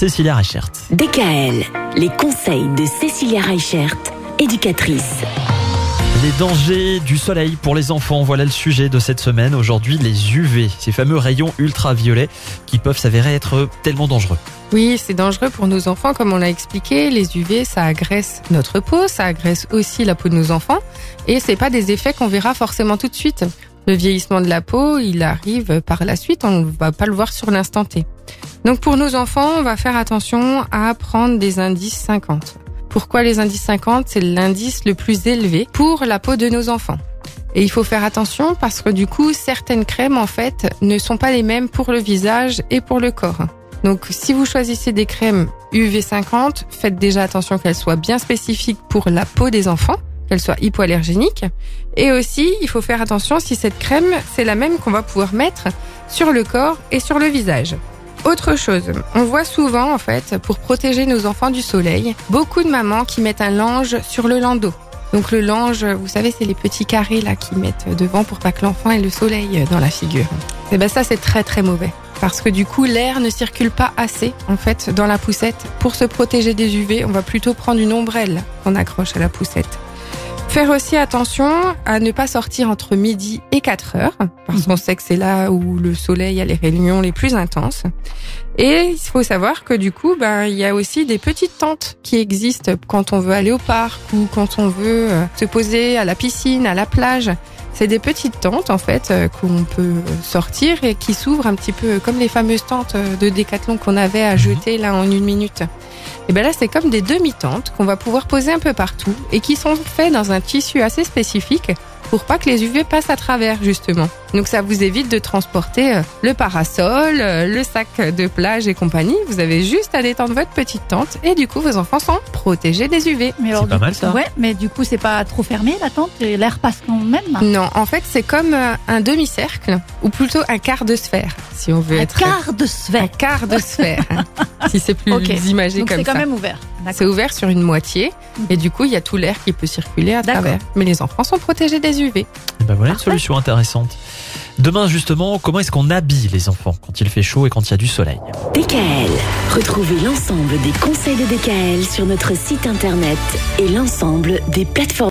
Cécilia Reichert. DKL, les conseils de Cécilia Reichert, éducatrice. Les dangers du soleil pour les enfants, voilà le sujet de cette semaine. Aujourd'hui, les UV, ces fameux rayons ultraviolets qui peuvent s'avérer être tellement dangereux. Oui, c'est dangereux pour nos enfants, comme on l'a expliqué. Les UV, ça agresse notre peau, ça agresse aussi la peau de nos enfants, et c'est pas des effets qu'on verra forcément tout de suite. Le vieillissement de la peau, il arrive par la suite, on ne va pas le voir sur l'instant T. Donc pour nos enfants, on va faire attention à prendre des indices 50. Pourquoi les indices 50 C'est l'indice le plus élevé pour la peau de nos enfants. Et il faut faire attention parce que du coup, certaines crèmes en fait ne sont pas les mêmes pour le visage et pour le corps. Donc si vous choisissez des crèmes UV50, faites déjà attention qu'elles soient bien spécifiques pour la peau des enfants, qu'elles soient hypoallergéniques. Et aussi, il faut faire attention si cette crème, c'est la même qu'on va pouvoir mettre sur le corps et sur le visage. Autre chose, on voit souvent en fait, pour protéger nos enfants du soleil, beaucoup de mamans qui mettent un lange sur le landau. Donc le lange, vous savez, c'est les petits carrés là qui mettent devant pour pas que l'enfant ait le soleil dans la figure. Et ben ça c'est très très mauvais parce que du coup l'air ne circule pas assez en fait dans la poussette. Pour se protéger des UV, on va plutôt prendre une ombrelle qu'on accroche à la poussette. Faire aussi attention à ne pas sortir entre midi et 4 heures, parce qu'on sait que c'est là où le soleil a les réunions les plus intenses. Et il faut savoir que du coup, ben, il y a aussi des petites tentes qui existent quand on veut aller au parc ou quand on veut euh, se poser à la piscine, à la plage. C'est des petites tentes en fait euh, qu'on peut sortir et qui s'ouvrent un petit peu comme les fameuses tentes euh, de décathlon qu'on avait à jeter là en une minute. Et bien là, c'est comme des demi-tentes qu'on va pouvoir poser un peu partout et qui sont faites dans un tissu assez spécifique pour pas que les UV passent à travers justement. Donc ça vous évite de transporter euh, le parasol, euh, le sac de plage et compagnie. Vous avez juste à détendre votre petite tente et du coup vos enfants sont protégés des UV. Mais alors, C'est pas du mal, coup, ça. Ouais, mais du coup, c'est pas trop fermé la tente et l'air passe quand même. Non, en fait c'est comme euh, un demi-cercle ou plutôt un quart de sphère si on veut Un être quart de un sphère. quart de sphère. si c'est plus Ok. imagé Donc comme c'est ça. quand même ouvert. C'est ouvert sur une moitié et du coup il y a tout l'air qui peut circuler à travers. Mais les enfants sont protégés des UV. Et ben voilà une solution intéressante. Demain justement, comment est-ce qu'on habille les enfants quand il fait chaud et quand il y a du soleil DKL, retrouvez l'ensemble des conseils de DKL sur notre site internet et l'ensemble des plateformes